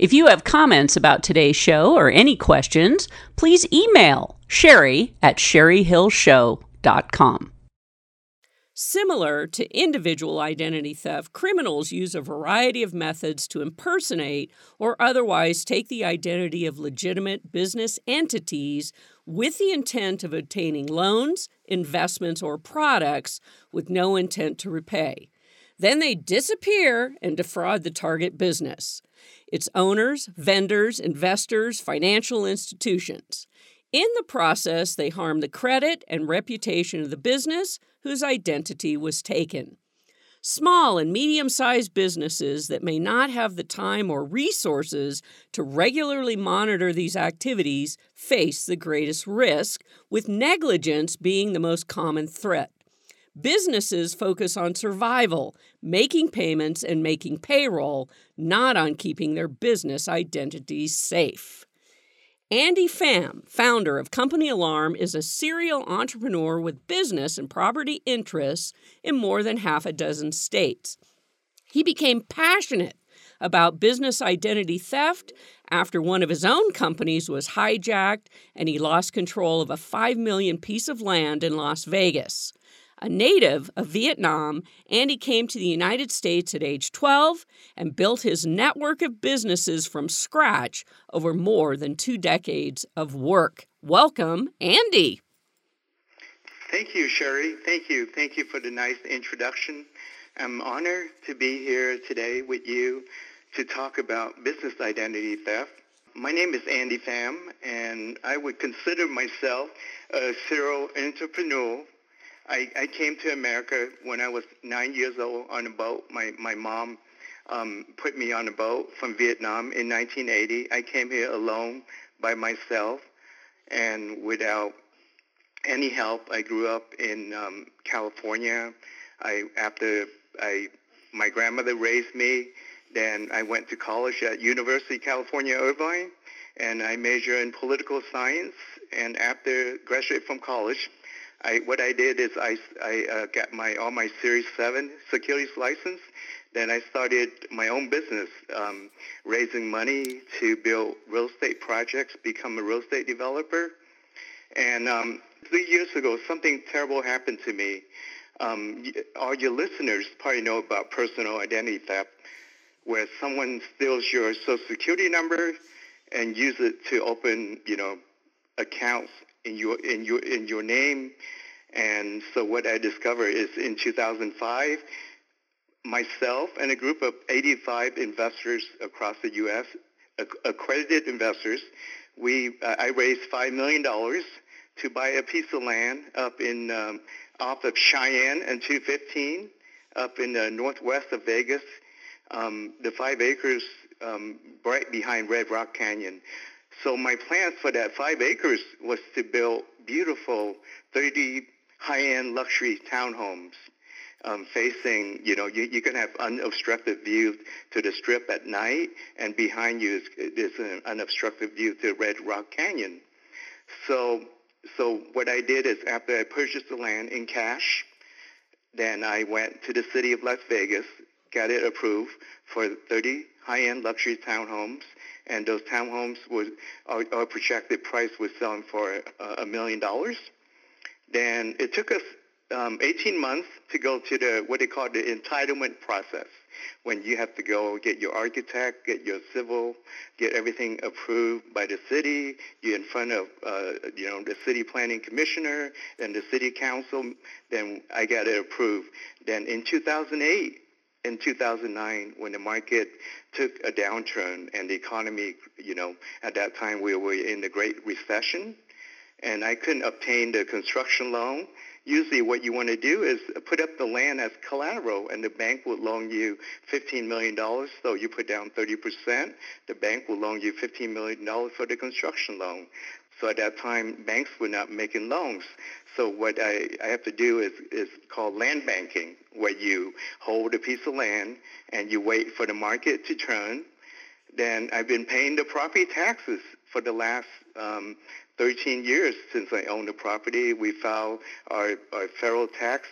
If you have comments about today's show or any questions, please email Sherry at sherryhillshow.com. Similar to individual identity theft, criminals use a variety of methods to impersonate or otherwise take the identity of legitimate business entities with the intent of obtaining loans, investments, or products with no intent to repay. Then they disappear and defraud the target business, its owners, vendors, investors, financial institutions. In the process, they harm the credit and reputation of the business whose identity was taken. Small and medium sized businesses that may not have the time or resources to regularly monitor these activities face the greatest risk, with negligence being the most common threat. Businesses focus on survival, making payments, and making payroll, not on keeping their business identities safe. Andy Pham, founder of Company Alarm, is a serial entrepreneur with business and property interests in more than half a dozen states. He became passionate about business identity theft after one of his own companies was hijacked and he lost control of a 5 million piece of land in Las Vegas. A native of Vietnam, Andy came to the United States at age 12 and built his network of businesses from scratch over more than two decades of work. Welcome, Andy. Thank you, Sherry. Thank you. Thank you for the nice introduction. I'm honored to be here today with you to talk about business identity theft. My name is Andy Pham, and I would consider myself a serial entrepreneur I, I came to America when I was nine years old on a boat. My, my mom um, put me on a boat from Vietnam in 1980. I came here alone by myself and without any help. I grew up in um, California. I after I my grandmother raised me, then I went to college at University of California Irvine, and I majored in political science. And after graduate from college, I, what I did is I, I uh, got my all my Series 7 securities license. Then I started my own business, um, raising money to build real estate projects, become a real estate developer. And um, three years ago, something terrible happened to me. Um, all your listeners probably know about personal identity theft, where someone steals your social security number and use it to open, you know, accounts in your in your in your name. And so what I discovered is in 2005, myself and a group of 85 investors across the U.S., accredited investors, we I raised five million dollars to buy a piece of land up in um, off of Cheyenne and 215 up in the northwest of Vegas. Um, the five acres um, right behind Red Rock Canyon. So my plan for that five acres was to build beautiful 30 high-end luxury townhomes um, facing, you know, you, you can have unobstructed view to the strip at night, and behind you is, is an unobstructed view to Red Rock Canyon. So, so what I did is after I purchased the land in cash, then I went to the city of Las Vegas, got it approved for 30 high-end luxury townhomes, and those townhomes was our, our projected price was selling for a million dollars. Then it took us um, 18 months to go to the what they call the entitlement process, when you have to go get your architect, get your civil, get everything approved by the city. You're in front of uh, you know the city planning commissioner, and the city council. Then I got it approved. Then in 2008 in 2009 when the market took a downturn and the economy, you know, at that time we were in the Great Recession and I couldn't obtain the construction loan. Usually what you want to do is put up the land as collateral and the bank will loan you $15 million. So you put down 30%, the bank will loan you $15 million for the construction loan. So at that time, banks were not making loans. So what I, I have to do is, is called land banking, where you hold a piece of land and you wait for the market to turn. Then I've been paying the property taxes for the last um, 13 years since I own the property. We file our, our federal tax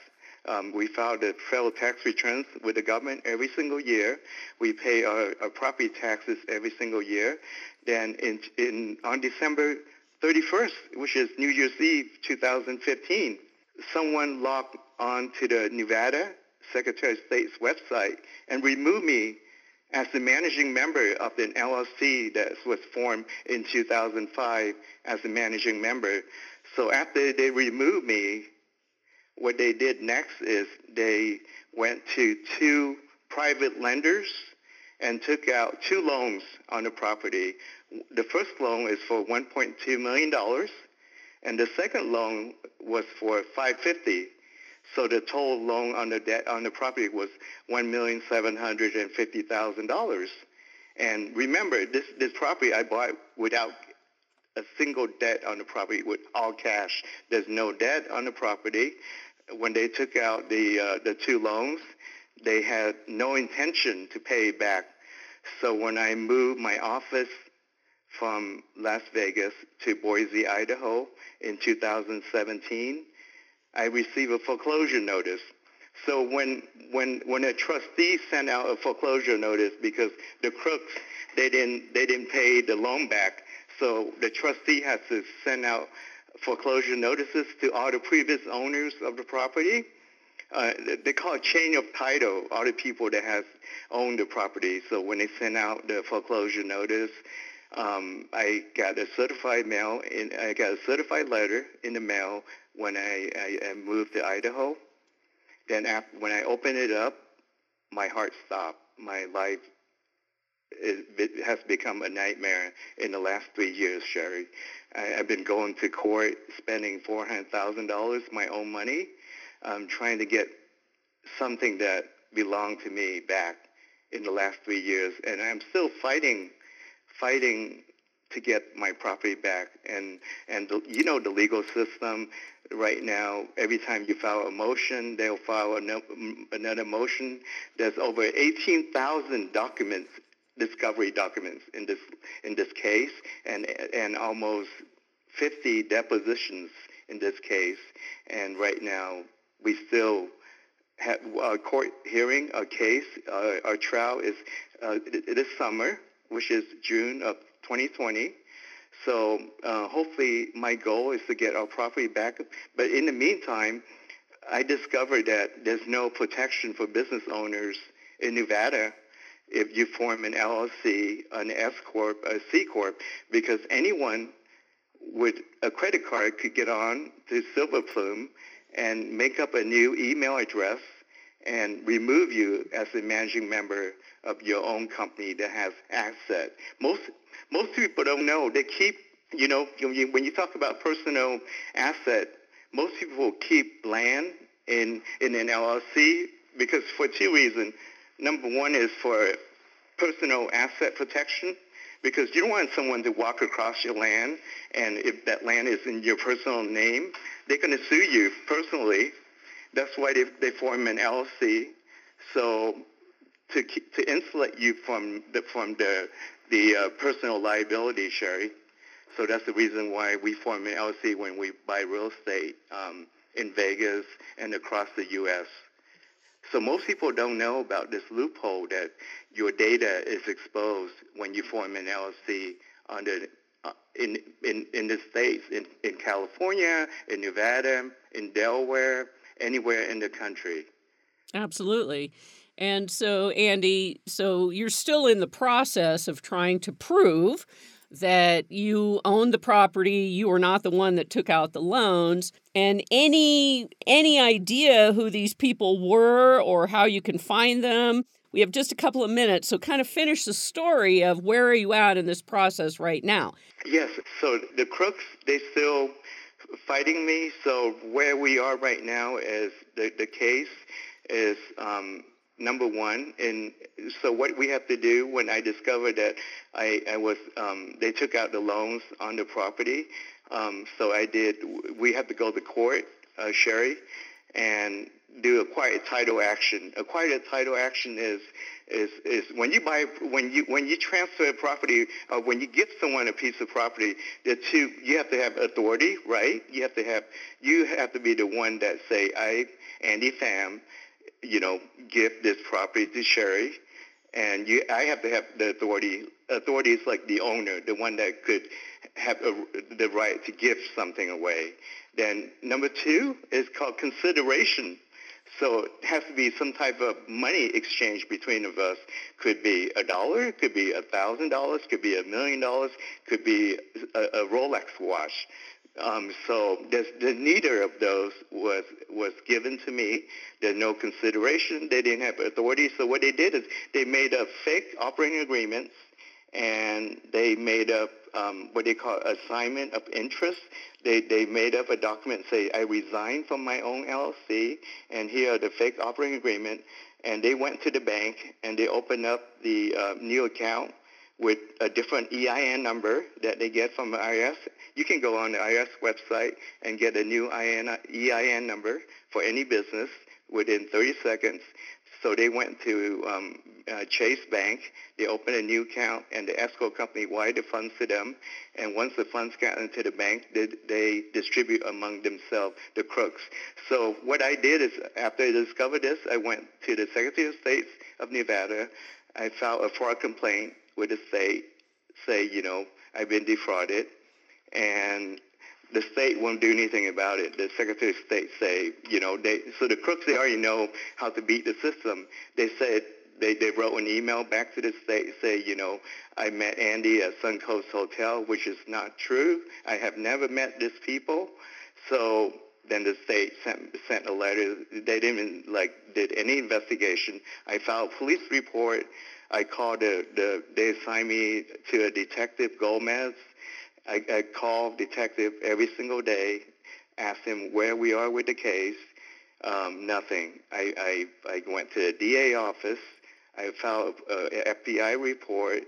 Um, we file the federal tax returns with the government every single year. We pay our, our property taxes every single year. Then in, in, on December 31st, which is New Year's Eve 2015, someone logged on to the Nevada Secretary of State's website and removed me as the managing member of an LLC that was formed in 2005 as a managing member. So after they removed me, what they did next is they went to two private lenders and took out two loans on the property. The first loan is for 1.2 million dollars, and the second loan was for 550. So the total loan on the debt on the property was one million seven hundred and fifty thousand dollars. And remember, this this property I bought without a single debt on the property with all cash. There's no debt on the property. When they took out the uh, the two loans, they had no intention to pay back. So when I moved my office from Las Vegas to Boise, Idaho in 2017, I received a foreclosure notice. So when when when a trustee sent out a foreclosure notice because the crooks they didn't they didn't pay the loan back, so the trustee has to send out foreclosure notices to all the previous owners of the property. Uh, they call it chain of title, all the people that has owned the property. So when they send out the foreclosure notice, um, I got a certified mail, in, I got a certified letter in the mail when I, I, I moved to Idaho. Then after, when I opened it up, my heart stopped. My life it has become a nightmare in the last three years, Sherry. I, I, have been going to court, spending four hundred thousand dollars, my own money, um, trying to get something that belonged to me back in the last three years, and I'm still fighting, fighting to get my property back. And and the, you know the legal system right now. Every time you file a motion, they'll file another motion. There's over 18,000 documents discovery documents in this in this case, and and almost 50 depositions in this case. And right now, we still have a court hearing a case. Uh, our trial is uh, this summer, which is June of 2020. So uh, hopefully, my goal is to get our property back. But in the meantime, I discovered that there's no protection for business owners in Nevada if you form an LLC, an S corp, a C corp, because anyone with a credit card could get on to SilverFlume and make up a new email address and remove you as a managing member of your own company that has asset. Most most people don't know. They keep, you know, when you talk about personal asset, most people keep land in in an LLC because for two reasons. Number one is for personal asset protection because you don't want someone to walk across your land and if that land is in your personal name, they're going to sue you personally. That's why they, they form an LLC. So to, to insulate you from the, from the, the uh, personal liability, Sherry. So that's the reason why we form an LLC when we buy real estate um, in Vegas and across the U.S. So most people don't know about this loophole that your data is exposed when you form an LLC under uh, in, in, in the states, in, in California, in Nevada, in Delaware, anywhere in the country. Absolutely. And so, Andy, so you're still in the process of trying to prove that you own the property, you are not the one that took out the loans, and any any idea who these people were or how you can find them. We have just a couple of minutes, so kind of finish the story of where are you at in this process right now? Yes, so the crooks they still fighting me. So where we are right now is the the case is um, number one. And so what we have to do when I discovered that I, I was, um, they took out the loans on the property. Um, so I did, we have to go to court, uh, Sherry, and do a quiet title action. A quiet title action is is is when you buy when you when you transfer property or when you give someone a piece of property, the two you have to have authority, right? You have to have you have to be the one that say I Andy Pham, you know, give this property to Sherry, and you I have to have the authority. Authority is like the owner, the one that could have a, the right to give something away. Then number two is called consideration so it has to be some type of money exchange between of us. Could be a dollar, could be a thousand dollars, could be a million dollars, could be a, a Rolex watch. Um, so there's neither of those was was given to me. There's no consideration. They didn't have authority. So what they did is they made up fake operating agreements and they made up um, what they call assignment of interest. They, they made up a document say, I resign from my own LLC, and here are the fake operating agreement. And they went to the bank and they opened up the uh, new account with a different EIN number that they get from the IRS. You can go on the IRS website and get a new EIN number for any business within 30 seconds. So they went to um, uh, Chase Bank. They opened a new account, and the escrow company wired the funds to them. And once the funds got into the bank, they, they distribute among themselves the crooks. So what I did is, after I discovered this, I went to the Secretary of State of Nevada. I filed a fraud complaint with the state, say, you know, I've been defrauded, and the state won't do anything about it. The Secretary of State say, you know, they so the crooks they already know how to beat the system. They said they, they wrote an email back to the state say, you know, I met Andy at Suncoast Hotel, which is not true. I have never met these people. So then the state sent sent a letter. They didn't even like did any investigation. I filed a police report. I called the, the they assigned me to a detective Gomez I, I call detective every single day, asked him where we are with the case. Um, nothing. I, I, I went to the DA office. I filed an FBI report.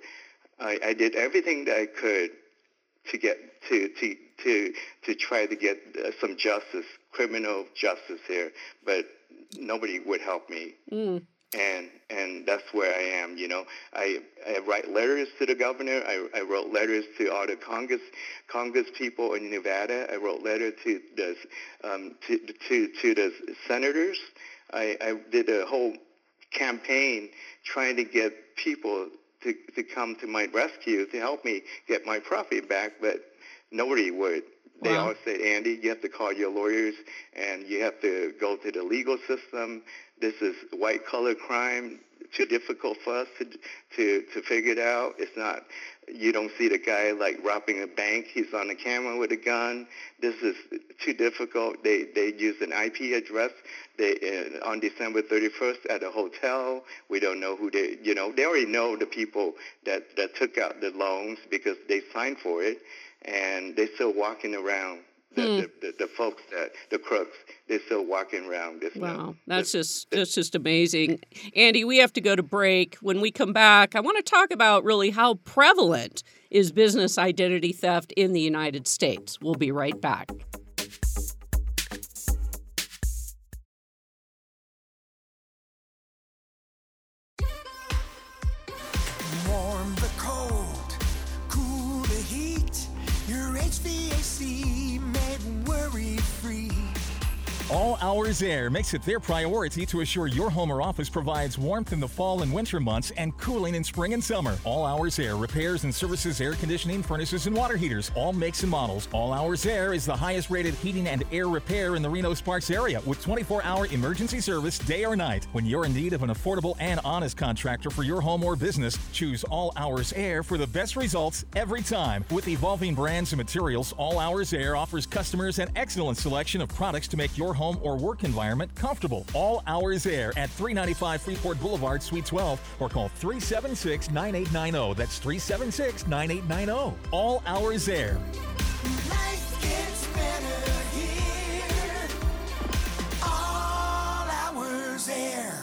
I, I did everything that I could to get to to to to try to get uh, some justice, criminal justice here, but nobody would help me. Mm and and that's where I am. You know, I, I write letters to the governor. I, I wrote letters to all the Congress Congress people in Nevada. I wrote letters to the um, to, to to the senators. I, I did a whole campaign trying to get people to to come to my rescue to help me get my property back, but nobody would. They wow. always say, Andy, you have to call your lawyers and you have to go to the legal system. This is white collar crime. Too difficult for us to to to figure it out. It's not. You don't see the guy like robbing a bank. He's on the camera with a gun. This is too difficult. They they use an IP address. They uh, on December 31st at a hotel. We don't know who they. You know they already know the people that that took out the loans because they signed for it and they're still walking around. The, hmm. the, the, the, folks that the crooks they're still walking around this wow that's just that's just amazing. Andy we have to go to break. When we come back i want to talk about really how prevalent is business identity theft in the united states. We'll be right back All Air makes it their priority to assure your home or office provides warmth in the fall and winter months and cooling in spring and summer. All Hours Air repairs and services air conditioning, furnaces, and water heaters, all makes and models. All Hours Air is the highest rated heating and air repair in the Reno Sparks area with 24 hour emergency service day or night. When you're in need of an affordable and honest contractor for your home or business, choose All Hours Air for the best results every time. With evolving brands and materials, All Hours Air offers customers an excellent selection of products to make your home or work environment comfortable. All hours air at 395 Freeport Boulevard, Suite 12, or call 376 9890. That's 376 9890. All hours air.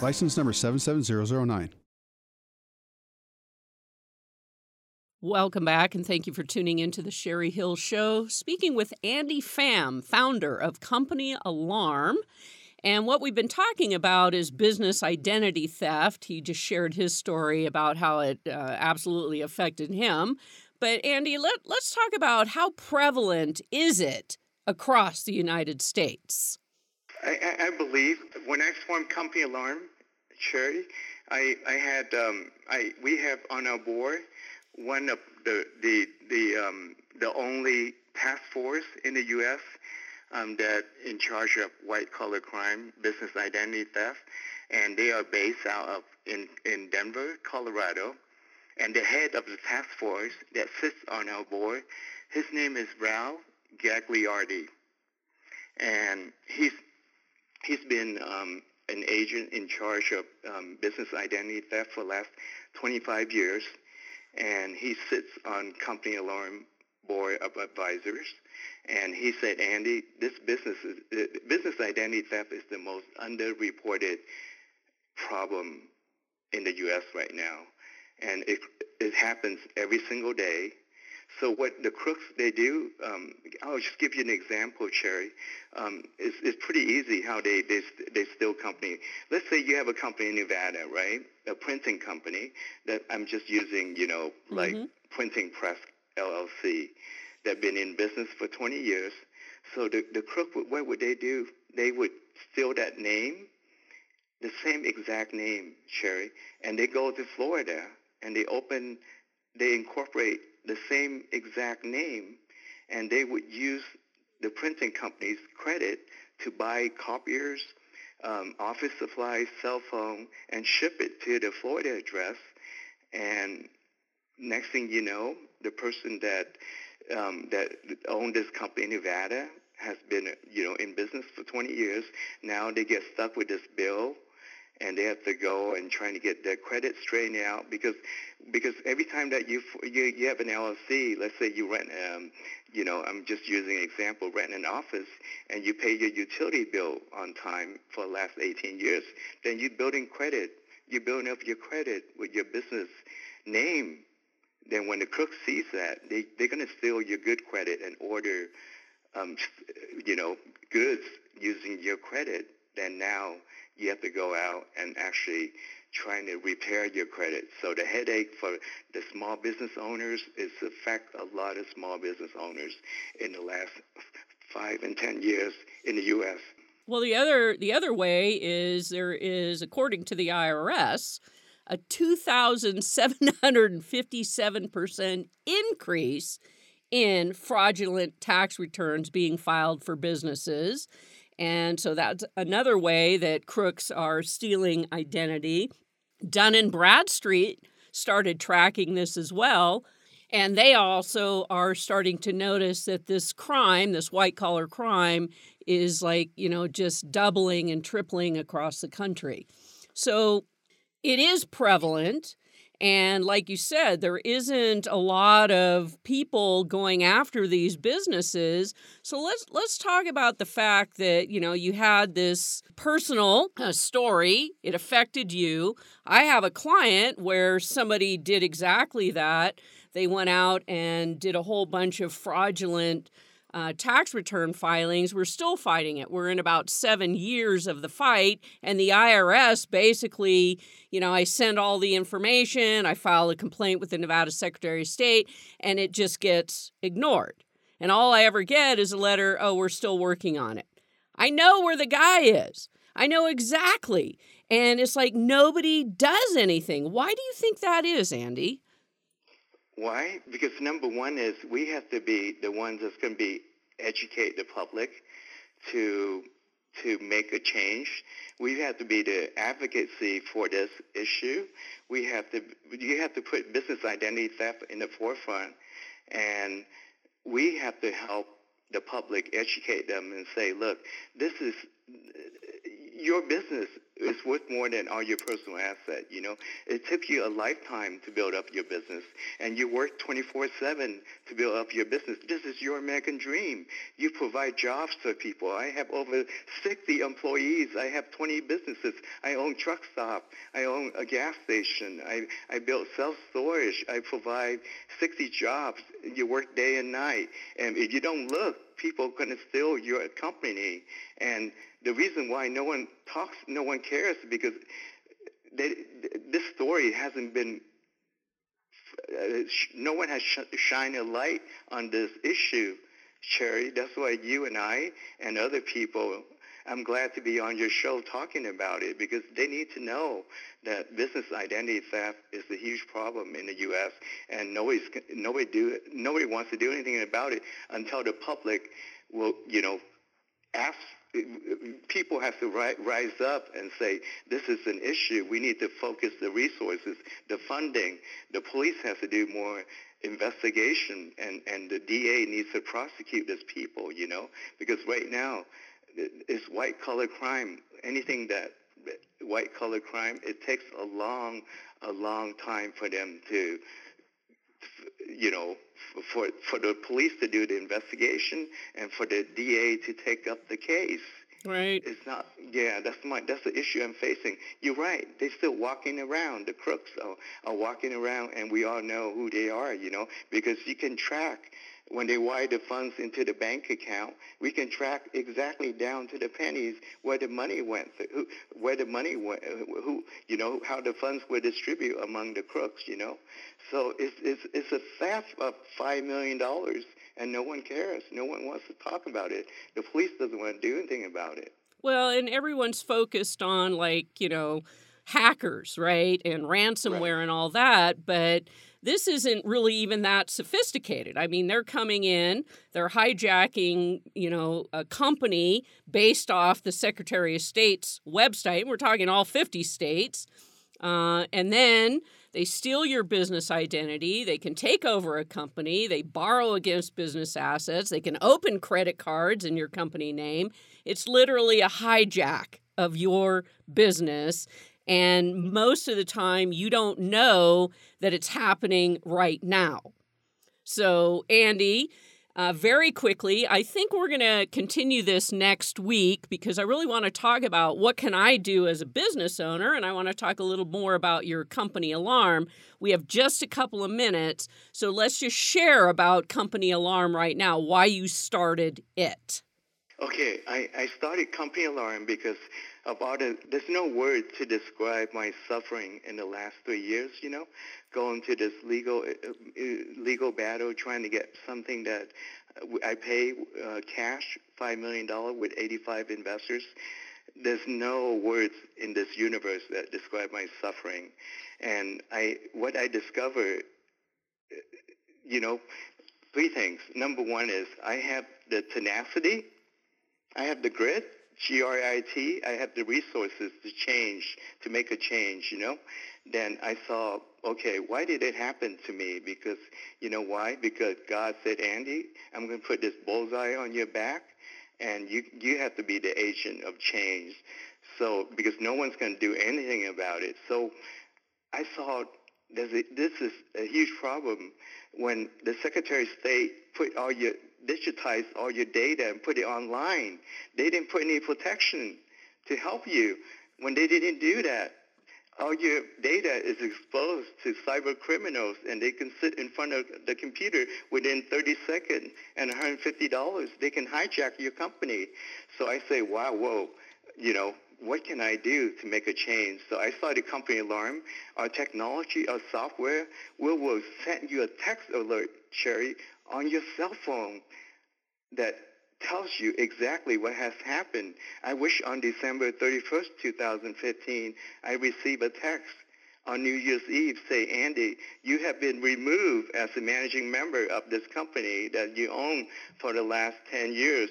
License number 77009. Welcome back, and thank you for tuning into the Sherry Hill Show. Speaking with Andy Pham, founder of Company Alarm. And what we've been talking about is business identity theft. He just shared his story about how it uh, absolutely affected him. But Andy, let, let's talk about how prevalent is it across the United States? I, I believe when I formed Company Alarm, Sherry, I, I had um, I we have on our board one of the the the um, the only task force in the U.S. Um, that in charge of white collar crime, business identity theft, and they are based out of in in Denver, Colorado, and the head of the task force that sits on our board, his name is Ralph Gagliardi, and he's he's been um, an agent in charge of um, business identity theft for the last 25 years, and he sits on company alarm board of advisors. And he said, Andy, this business is, uh, business identity theft is the most underreported problem in the U.S. right now, and it it happens every single day. So what the crooks they do, um, I'll just give you an example, Cherry. Um, it's, it's pretty easy how they, they they steal company. Let's say you have a company in Nevada, right? A printing company that I'm just using, you know, like mm-hmm. Printing Press LLC, that been in business for 20 years. So the the crook, what would they do? They would steal that name, the same exact name, Cherry, and they go to Florida and they open, they incorporate the same exact name, and they would use the printing company's credit to buy copiers, um, office supplies, cell phone, and ship it to the Florida address. And next thing you know, the person that um, that owned this company in Nevada has been, you know, in business for 20 years. Now they get stuck with this bill and they have to go and trying to get their credit straightened out because because every time that you you, you have an LLC, let's say you rent, um, you know, I'm just using an example, rent an office, and you pay your utility bill on time for the last 18 years, then you're building credit. You're building up your credit with your business name. Then when the crook sees that, they they're gonna steal your good credit and order, um, you know, goods using your credit. Then now you have to go out and actually trying to repair your credit. So the headache for the small business owners is affect a lot of small business owners in the last five and ten years in the U.S. Well, the other the other way is there is, according to the IRS, a 2,757% increase in fraudulent tax returns being filed for businesses. And so that's another way that crooks are stealing identity. Dun and Bradstreet started tracking this as well. And they also are starting to notice that this crime, this white collar crime, is like, you know, just doubling and tripling across the country. So it is prevalent. And like you said, there isn't a lot of people going after these businesses. So let's let's talk about the fact that, you know, you had this personal uh, story, it affected you. I have a client where somebody did exactly that. They went out and did a whole bunch of fraudulent uh, tax return filings, we're still fighting it. We're in about seven years of the fight, and the IRS basically, you know, I send all the information, I file a complaint with the Nevada Secretary of State, and it just gets ignored. And all I ever get is a letter, oh, we're still working on it. I know where the guy is. I know exactly. And it's like nobody does anything. Why do you think that is, Andy? Why? Because number one is we have to be the ones that's going to be educate the public to to make a change. We have to be the advocacy for this issue. We have to you have to put business identity theft in the forefront, and we have to help the public educate them and say, look, this is your business is worth more than all your personal asset. You know, it took you a lifetime to build up your business, and you work 24/7 to build up your business. This is your American dream. You provide jobs for people. I have over 60 employees. I have 20 businesses. I own truck stop. I own a gas station. I I build self storage. I provide 60 jobs. You work day and night, and if you don't look people going to steal your company. And the reason why no one talks, no one cares, because they, this story hasn't been. Uh, no one has sh- shined a light on this issue, Sherry. That's why you and I and other people I'm glad to be on your show talking about it because they need to know that business identity theft is a huge problem in the U.S. and nobody's nobody do nobody wants to do anything about it until the public will you know ask people have to ri- rise up and say this is an issue. We need to focus the resources, the funding. The police has to do more investigation, and and the DA needs to prosecute these people. You know, because right now is white collar crime. Anything that white collar crime, it takes a long, a long time for them to, you know, for for the police to do the investigation and for the DA to take up the case. Right. It's not. Yeah, that's my. That's the issue I'm facing. You're right. They're still walking around. The crooks are, are walking around, and we all know who they are. You know, because you can track when they wire the funds into the bank account, we can track exactly down to the pennies where the money went, who, where the money went, who, you know, how the funds were distributed among the crooks, you know. So it's, it's, it's a theft of $5 million, and no one cares. No one wants to talk about it. The police doesn't want to do anything about it. Well, and everyone's focused on, like, you know, hackers, right? And ransomware right. and all that, but this isn't really even that sophisticated. I mean, they're coming in, they're hijacking, you know, a company based off the Secretary of State's website. We're talking all 50 states. Uh, and then they steal your business identity. They can take over a company. They borrow against business assets. They can open credit cards in your company name. It's literally a hijack of your business. And most of the time, you don't know that it's happening right now. So, Andy, uh, very quickly, I think we're going to continue this next week because I really want to talk about what can I do as a business owner, and I want to talk a little more about your company alarm. We have just a couple of minutes, so let's just share about Company Alarm right now, why you started it. Okay, I, I started Company Alarm because about it, there's no word to describe my suffering in the last three years, you know, going to this legal uh, uh legal battle trying to get something that I pay uh, cash, $5 million with 85 investors. There's no words in this universe that describe my suffering. And I, what I discovered, uh, you know, three things. Number one is I have the tenacity I have the grit, G-R-I-T. I have the resources to change, to make a change, you know. Then I saw, okay, why did it happen to me? Because, you know why? Because God said, Andy, I'm going to put this bullseye on your back, and you, you have to be the agent of change. So, because no one's going to do anything about it. So I saw this is a huge problem when the Secretary of State put all your digitize all your data and put it online. They didn't put any protection to help you. When they didn't do that, all your data is exposed to cyber criminals and they can sit in front of the computer within 30 seconds and $150. They can hijack your company. So I say, wow, whoa, you know, what can I do to make a change? So I started Company Alarm. Our technology, our software, we will send you a text alert, Sherry, on your cell phone that tells you exactly what has happened. I wish on December 31st, 2015, I received a text on New Year's Eve say, Andy, you have been removed as a managing member of this company that you own for the last 10 years.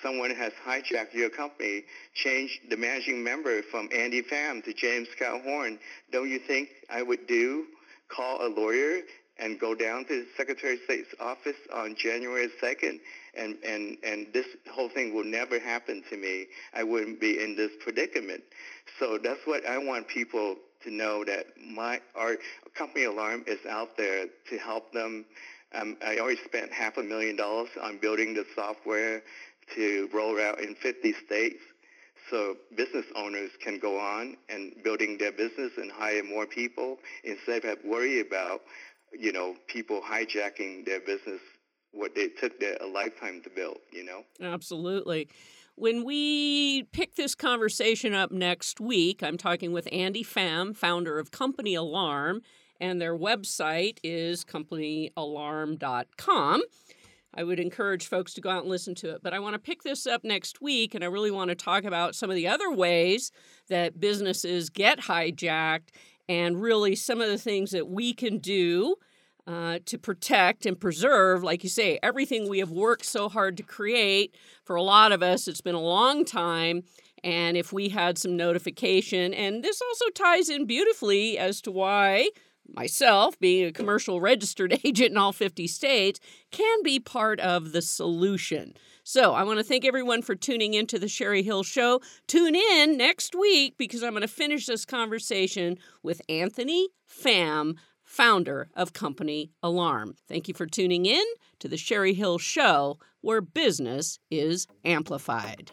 Someone has hijacked your company, changed the managing member from Andy Pham to James Calhoun. Don't you think I would do? Call a lawyer and go down to the Secretary of State's office on January 2nd, and, and, and this whole thing will never happen to me. I wouldn't be in this predicament. So that's what I want people to know that my our company alarm is out there to help them. Um, I already spent half a million dollars on building the software to roll out in 50 states so business owners can go on and building their business and hire more people instead of worry about you know, people hijacking their business what it took the, a lifetime to build, you know? Absolutely. When we pick this conversation up next week, I'm talking with Andy Pham, founder of Company Alarm, and their website is companyalarm.com. I would encourage folks to go out and listen to it. But I want to pick this up next week, and I really want to talk about some of the other ways that businesses get hijacked and really some of the things that we can do uh, to protect and preserve, like you say, everything we have worked so hard to create. For a lot of us, it's been a long time. And if we had some notification, and this also ties in beautifully as to why myself, being a commercial registered agent in all 50 states, can be part of the solution. So I want to thank everyone for tuning in to the Sherry Hill Show. Tune in next week because I'm going to finish this conversation with Anthony Pham, founder of Company Alarm. Thank you for tuning in to the Sherry Hill Show, where business is amplified.